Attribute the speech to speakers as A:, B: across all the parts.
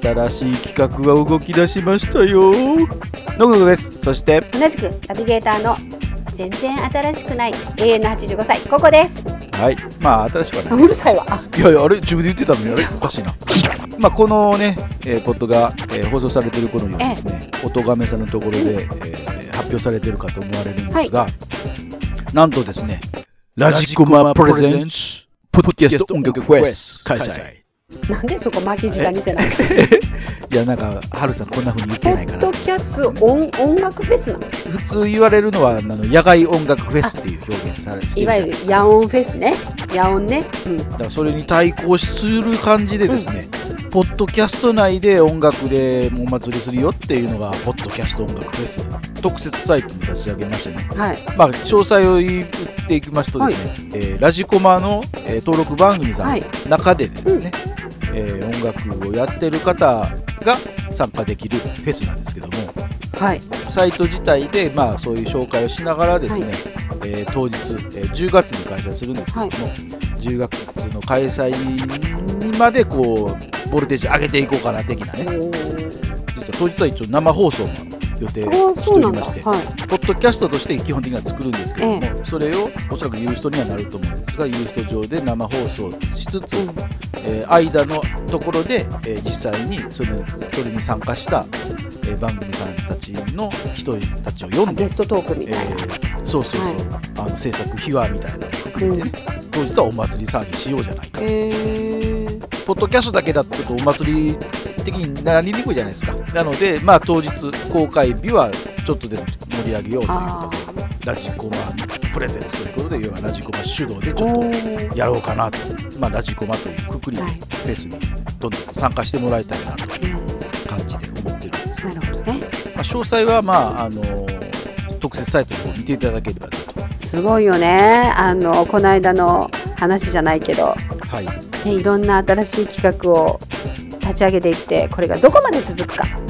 A: 新しい企画が動き出しましたよ。のぐぐです。そして
B: 同じくナビゲーターの全然新しくない永遠の85歳ここです。
A: はい。まあ新しくはない。う
B: るさいわ。
A: いやいやあれ自分で言ってたのにあれ？おかしいな。まあこのね、えーポッドが、えー放送されてる頃にはですね音亀さんのところで、えー発表されてるかと思われるんですが、なんとですねラジコマプレゼンツポッドキャスト音楽フェス開催
B: なんでそこ巻き舌にせない
A: いやなんかハルさんこんな風に言っ
B: ポッ
A: てないかな。
B: ドキャスト音音楽フェスなの？
A: 普通言われるのはあの野外音楽フェスっていう表現されして
B: いわゆる野音フェスね。野音ね、うん、
A: だからそれに対抗する感じでですね、ポッドキャスト内で音楽でお祭りするよっていうのがポッドキャスト音楽フェス特設サイトも立ち上げましてね、
B: はい。
A: まあ、詳細を言っていきますとですね、えーラジコマの、えー登録番組さんの
B: はい。
A: 中でですね、えー音楽をやってる方が参加できるフェスなんですけども
B: はい。
A: サイト自体で、まあ、そういう紹介をしながらですね、
B: はい。
A: えー当日、えー10月に開催するんですけども、10月の開催にまでこうボルテージ上げていこうかな的なね実は当日は一応生放送も予定しておりまして
B: はい。
A: ポッドキャストとして基本的には作るんですけども、
B: え
A: それをおそらくユーストにはなると思うんですがユースト上で生放送しつつ、えー間のところで、えー実際にそれそれに参加した、えー番組さんたちの人たちを読んで
B: ゲストトークみ
A: え
B: たいな、
A: ーそうそうそう、
B: はい。
A: あの制作秘話みたいなのを含めてね、当日はお祭り騒ぎしようじゃないか、
B: へー。
A: ポッドキャストだけだとお祭り的になりにくいじゃないですか。なのでまあ当日公開日はちょっとでも盛り上げようという
B: あ
A: ことでラジコマプレゼンツということで要はラジコマ主導で
B: ー
A: ちょっとやろうかなと、まあ、ラジコマというくくりで
B: はい。
A: フェスにどんどん参加してもらいたいなという
B: うん
A: 感じで思ってるんですけど、
B: なるほどね。
A: まあ、詳細はまああの特設サイトを見ていただければなと。
B: すごいよね。あのこの間の話じゃないけど、
A: はい。
B: ね、いろんな新しい企画を立ち上げていってこれがどこまで続くか。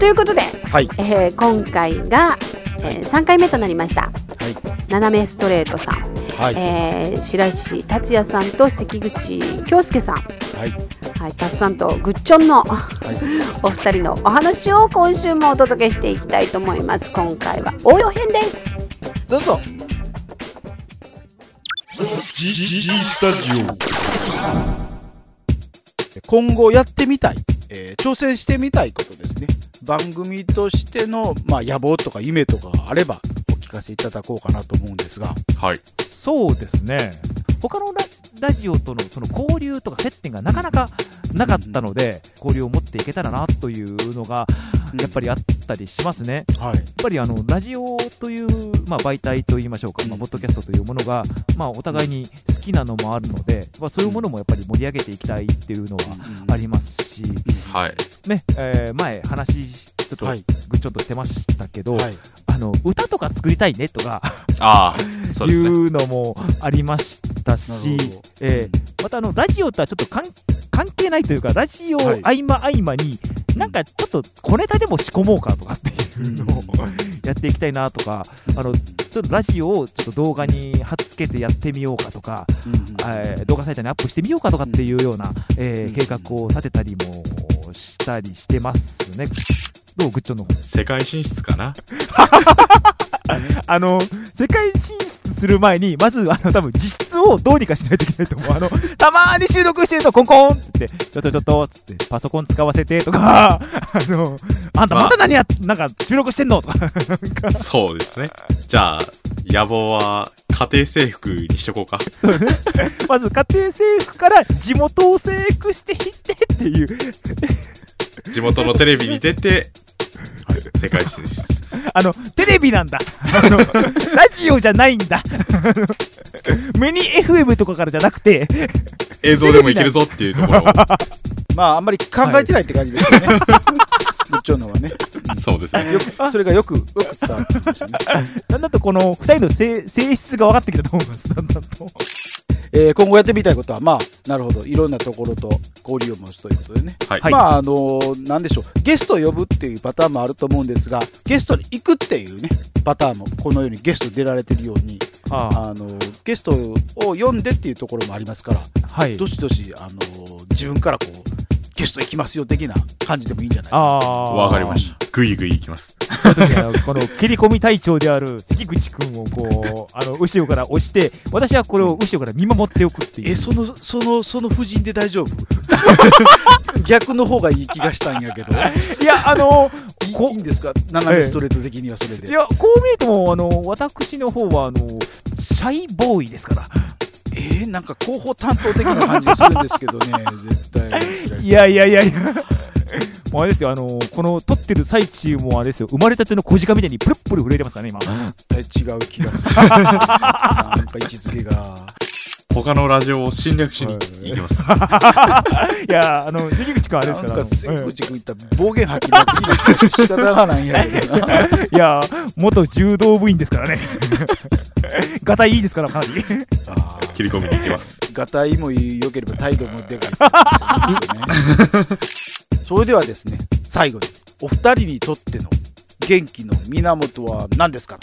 B: ということで、
A: はい。
B: えー今回が、え3回目となりました。
A: はい。
B: 斜めストレートさん、
A: はい。
B: えー白石達也さんと関口京介さん。
A: はい。
B: はい、タッさんとグッチョンの
A: はい。
B: お二人のお話を今週もお届けしていきたいと思います。今回は応用編です。
A: どうぞ。
C: G, G, G スタジ
A: 今後やってみたい、えー挑戦してみたいことですね。番組としての、まあ、野望とか夢とかがあればお聞かせいただこうかなと思うんですが。
C: オ。はい。
D: そうですね。他のララジオとのその交流とか接点がなかなかなかったので、交流を持っていけたらなというのがやっぱりあったりしますね。
A: はい。
D: やっぱりあのラジオという、まあ、媒体といいましょうか、まあ、ポッドキャストというものが、まあ、お互いに好きなのもあるので、まあ、そういうものもやっぱり盛り上げていきたいっていうのはありますし、
C: はい。
D: ねえー前、話ちょっと
A: はい。
D: ぐっちょっとしてましたけど、
A: はい。
D: あの歌とか作りたいねとか
C: ああ、そう
D: い
C: ですね。
D: うのもありましたし、えーまたあのラジオとはちょっと関関係ないというか、ラジオ
A: はい
D: 合間合間に、なんかちょっと小ネタでも仕込もうかとかっていうのをやっていきたいなとか、あのちょっとラジオをちょっと動画に貼っつけてやってみようかとか、
A: うんうん
D: えー動画サイトにアップしてみようかとかっていうような、えー
A: うん。
D: 計画を立てたりもしたりしてますね。どうグッチョンの方
C: 世界進出かな？
D: あの、世界進出する前に、まず、あの、多分実質をどうにかしないといけないと思う。あの、たまーに収録してると、コンコンっつって、ちょっとちょっと、つって、パソコン使わせてとか、あの、あんたまた何や、なんか収録してんの？とか、か、
C: そうですね。じゃあ、野望は家庭制服にしとこうか。
D: そうね。まず家庭制服から地元を制服していってっていう、
C: 地元のテレビに出て、世界進出。
D: あの、テレビなんだ。あの、ラジオじゃないんだ。あのミニ FM とかからじゃなくて、
C: 映像でもいけるぞっていうところを。
A: まああんまり考えてないって感じですよね。部長のはね。
C: そうですね。
A: よく、それがよく、よく伝わってきましたね。
D: だんだんとこの二人の性性質が分かってきたと思います。だんだんと。
A: えー今後やってみたいことは、まあ、なるほど、いろんなところと交流を持つということでね。
C: はい。
D: はい
A: まあ、あのなんでしょう、ゲストを呼ぶっていうパターンもあると思うんですが、ゲストに行くっていうね、パターンも、このようにゲスト出られてるように、
D: あ
A: あのゲストを呼んでっていうところもありますから、
D: はい。
A: どしどし、あの自分からこう、ゲスト行きますよ的な感じでもいいんじゃないかな。
D: ああ。
C: わかりました。ぐいぐいいきます。
D: そういう時は、この切り込み隊長である関口くんをこう、あの、後ろから押して、私はこれを後ろから見守っておくっていう。
A: え、その、その、その夫人で大丈夫？逆の方がいい気がしたんやけど。
D: いや、あの、
A: いい
D: こ
A: いいんですか？斜めストレート的にはそれで。
D: いや、こう見えても、あの、私の方は、あの、シャイボーイですから。
A: えー、なんか広報担当的な感じがするんですけどね、絶対。
D: いやいやいやいや。もうあれですよ、あの、この撮ってる最中もあれですよ、生まれたての小鹿みたいにプルップル震えてますからね、今。
A: 絶対違う気がする。なんか位置づけが。
C: 他のラジオを侵略しに行きます。
D: いや、あの、関口くんあれですから。
A: な関口君言ったら暴言吐きまくり仕方がないんやけどな。
D: いや、元柔道部員ですからね。ガタイいいですから、かなり。
C: 切り込みに行きます。
A: ガタイも良ければ態度もでかい。それではですね、最後に、お二人にとっての元気の源は何ですか？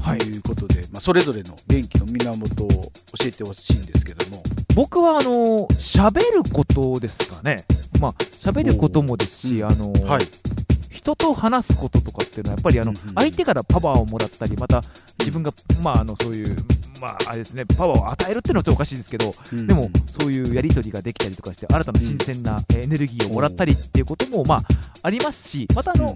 A: ということで、まあ、それぞれの元気の源を教えてほしいんですけども、
D: 僕は、あの、喋ることですかね。まあ、喋ることもですし、
A: うん。
D: あの、
A: はい。
D: 人と話すこととかっていうのは、やっぱりあの、相手からパワーをもらったり、また自分が、まあ、あの、そういう、まあ、あれですね、パワーを与えるっていうのはちょっとおかしいですけど、でも、そういうやり取りができたりとかして、新たな新鮮なえーエネルギーをもらったりっていうことも、まあ、ありますし、またあの、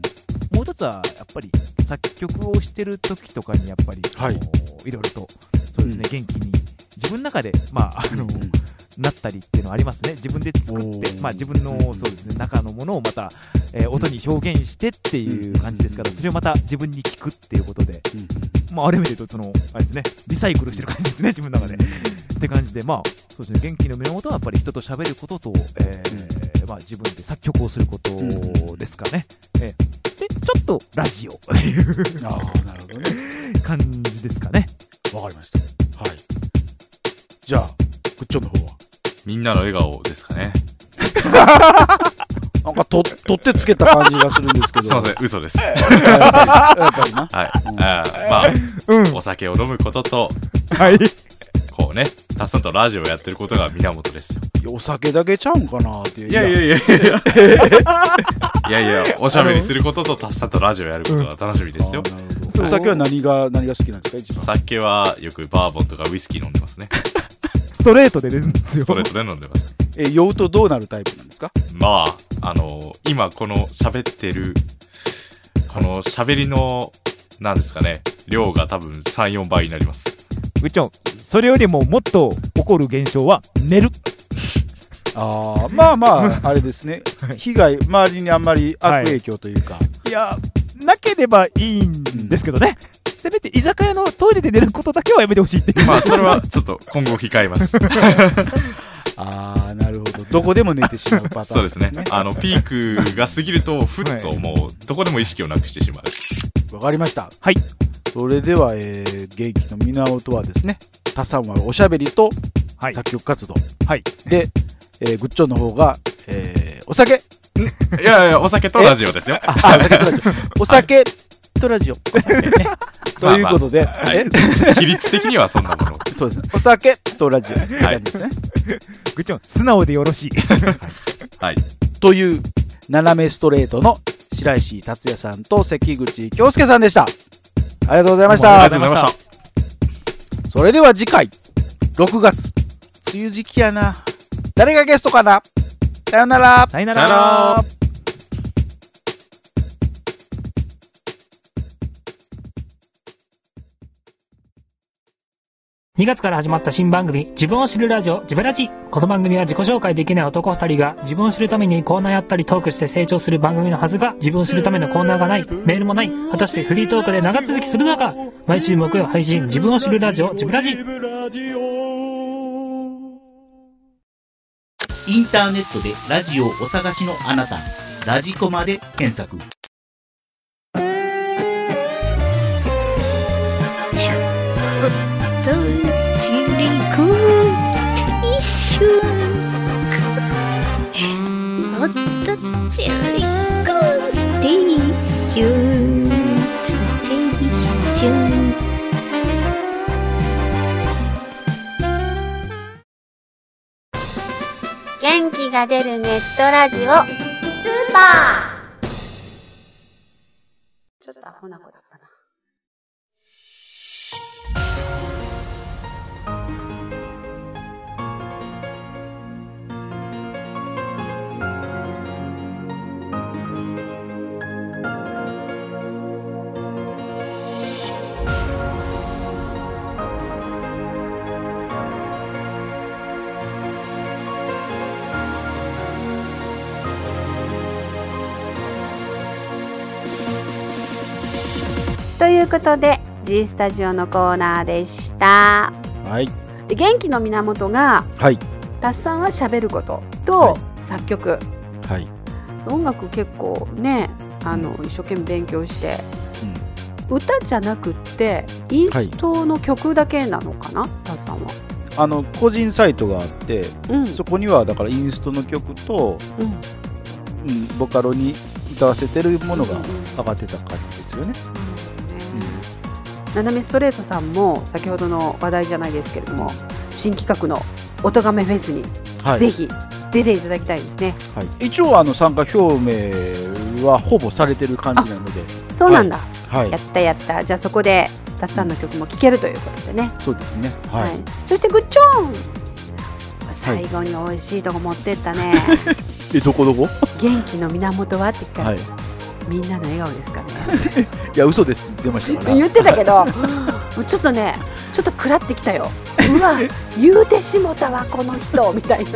D: もう一つは、やっぱり、作曲をしてる時とかに、やっぱり、
A: はい。
D: いろいろと、そうですね、元気に、自分の中で、まあ、あの、
A: うん
D: なったりっていうのはありますね。自分で作ってまあ自分の
A: うん
D: そうですね、中のものをまた、えー音に表現してっていう感じですから、
A: うん
D: それをまた自分に聞くっていうことで、
A: うん
D: まあある意味で言うと、その、あれですね、リサイクルしてる感じですね、自分の中で。って感じで、まあ、そうですね、元気の源はやっぱり人と喋ることと、えーまあ自分で作曲をすることですかね。えー。で、ちょっとラジオっていう
A: ああ、なるほどね。
D: 感じですかね。
A: わかりました。はい。じゃあ、グッチョンの方は
C: みんなの笑顔ですかね。
A: なんかと、取ってつけた感じがするんですけど。
C: すいません、嘘です。
A: やっぱりな。
C: はい。
A: うん
C: まあ、
D: うん。
C: お酒を飲むことと、
D: はい。
C: こうね、たっさんとラジオをやってることが源ですよ。
A: いやお酒だけちゃうんかなっていう。
C: いやいやいやいやいや。いやおしゃべりすることとたっさんとラジオやることが楽しみですよ
A: お酒は何が、何が好きなんですか一番。
C: 酒はよくバーボンとかウイスキー飲んでますね。
D: ストレートで出るんですよ。
C: ストレートで飲んでます。
A: え、酔うとどうなるタイプなんですか？
C: まあ、あの今この喋ってる、この喋りの、なんですかね、量が多分3、4倍になります。
D: うっちょん、それよりももっと起こる現象は寝る。
A: ああ、まあまあ、あれですね。被害、周りにあんまり悪影響というか。
D: いや、なければいいんですけどね。せめて居酒屋のトイレで寝ることだけはやめてほしいっていう。
C: まあ、それはちょっと今後控えます。
A: ああ、なるほど。どこでも寝てしまうパターン、
C: そうですね。あの、ピークが過ぎると、ふっともう、どこでも意識をなくしてしまう。
A: わかりました。
D: はい。
A: それでは、えー、元気の源はですね、他さんはおしゃべりと
D: はい。
A: 作曲活動。
D: はい。
A: で、えー、グッチョンの方が、えー、お酒？
C: いやいや、お酒とラジオですよ。
A: あ、あお酒とラジオ。お酒とラジオ。ね ということで、え？
C: 比率的にはそんなもの。
A: そうですね。お酒とラジオ。って感じですね。
D: ぐっちょん、素直でよろしい。
C: はい。
A: という、斜めストレートの白石達也さんと関口京介さんでした。ありがとうございました
C: ありがとう。ございました。
A: それでは次回、6月。梅雨時期やな。誰がゲストかな？さよなら。
D: さよなら
C: ら。
E: 2月から始まった新番組、自分を知るラジオ、ジベラジ。この番組は自己紹介できない男二人が自分を知るためにコーナーやったりトークして成長する番組のはずが、自分を知るためのコーナーがない、メールもない。果たしてフリートークで長続きするのか毎週木曜配信、自分を知るラジオ、ジベラジ。
F: インターネットでラジオをお探しのあなた、ラジコまで検索。
B: が出るネットラジオ。スーパー。ちょっとアホな子だいうことで G スタジオのコーナーでした。
A: はい。
B: で元気の源が
A: はい。
B: タッさんは喋ることと、
A: はい。
B: 作曲。
A: はい、
B: 音楽結構ねあの一生懸命勉強して、歌じゃなくってインストの曲だけなのかな、タッさんは。
A: あの個人サイトがあって、
B: うん。
A: そこにはだからインストの曲と、
B: うん。
A: うん、ボカロに歌わせてるものが上がってた感じですよね。
B: ななめストレートさんも先ほどの話題じゃないですけれども新企画の「音亀フェス」に
A: はい。
B: ぜひ出ていただきたいですね。
A: はい、一応あの参加表明はほぼされてる感じなので、
B: そうなんだ、
A: はい、
B: やったやった。じゃあそこでタッさんの曲も聴けるということでね。
A: そうですね。はい。
B: はい。そしてグッチョン。最後に美味しいとこ持ってったね、
A: えどこどこ？
B: 元気の源は？って言ったら、
A: はい。
B: みんなの笑顔ですかね
A: いや嘘です。出ましたから。
B: 言ってたけど ちょっとねちょっと食らってきたよ。うわ言うてしもたわこの人みたいな。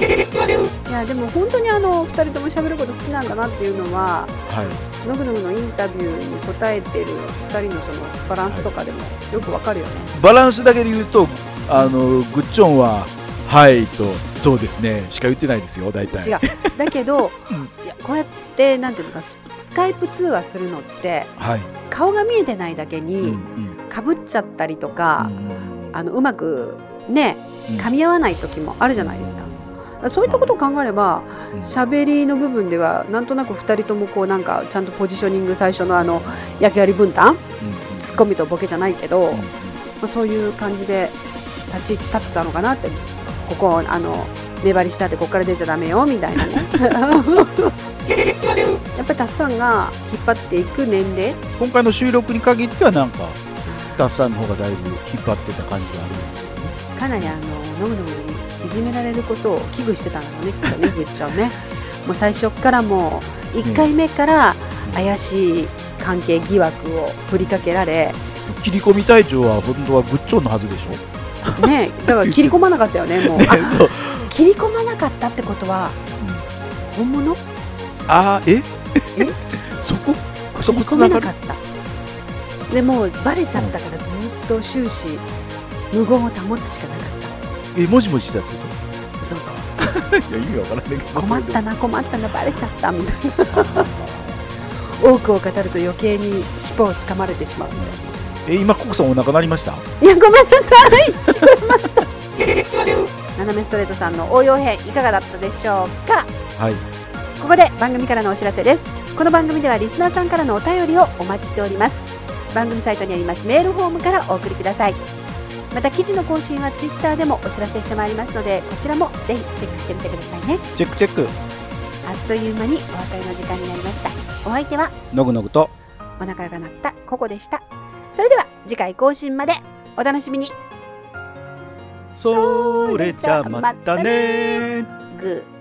B: いやでも本当にあの2人とも喋ること好きなんだなっていうのは
A: はい。
B: ノグノグのインタビューに答えてる2人のそのバランスとかでもよくわかるよね、
A: バランスだけで言うとあのグッチョンははいとそうですねしか言ってないですよ大体。
B: 違う。だけど、いやこうやってなんていうのかカイプ通話するのって
A: はい。
B: 顔が見えてないだけ
A: うん
B: にかぶっちゃったりとか、
A: うん
B: あのうまくね
A: うん。
B: 噛み合わない時もあるじゃないですか。そういったことを考えれば
A: うん。
B: 喋りの部分ではなんとなく2人ともこうなんかちゃんとポジショニング最初のあの役割分担ツッコミとボケじゃないけど、まあ、そういう感じで立ち位置立ってたのかなって。ここあの目張りしたってここから出ちゃダメよみたいなね やっぱりたっさんが引っ張っていく年齢？
A: 今回の収録に限ってはなんかタッさんの方がだいぶ引っ張ってた感じがあるんですよね。
B: かなりあのノムノムにいじめられることを危惧してたんだろうね。きっとねぐっちゃんね。もう最初からもう1回目から怪しい関係疑惑を振りかけられ。
A: 切り込み隊長は本当はグッチョンのはずでしょ。
B: ねだから切り込まなかったよねもう。
A: ね
B: あ
A: そう。
B: 切り込まなかったってことは本物？
A: あーえ？
B: え？
A: そこ？そこつながる？
B: めなかった。でもうバレちゃったからずっと終始無言を保つしかなかっ
A: えもじもじしたってこ
B: たそうそう。
A: と いや意味わからないけど。
B: 困ったな困ったなバレちゃったみたいな。多くを語ると余計に尻尾をつかまれてしまうみたい
A: え今ココさんお腹鳴りました？
B: ないやごめんなさい。聞こえました斜めストレートさんの応用編いかがだったでしょうか？
A: はい
B: ここで番組からのお知らせです。この番組ではリスナーさんからのお便りをお待ちしております。番組サイトにありますメールフォームからお送りください。また記事の更新はツイッターでもお知らせしてまいりますのでこちらもぜひチェックしてみてくださいね。
A: チェックチェック。
B: あっという間にお別れの時間になりました。お相手は
A: のぐのぐと。
B: お腹が鳴ったココでした。それでは次回更新まで。お楽しみに。
A: それじゃまたね
B: グー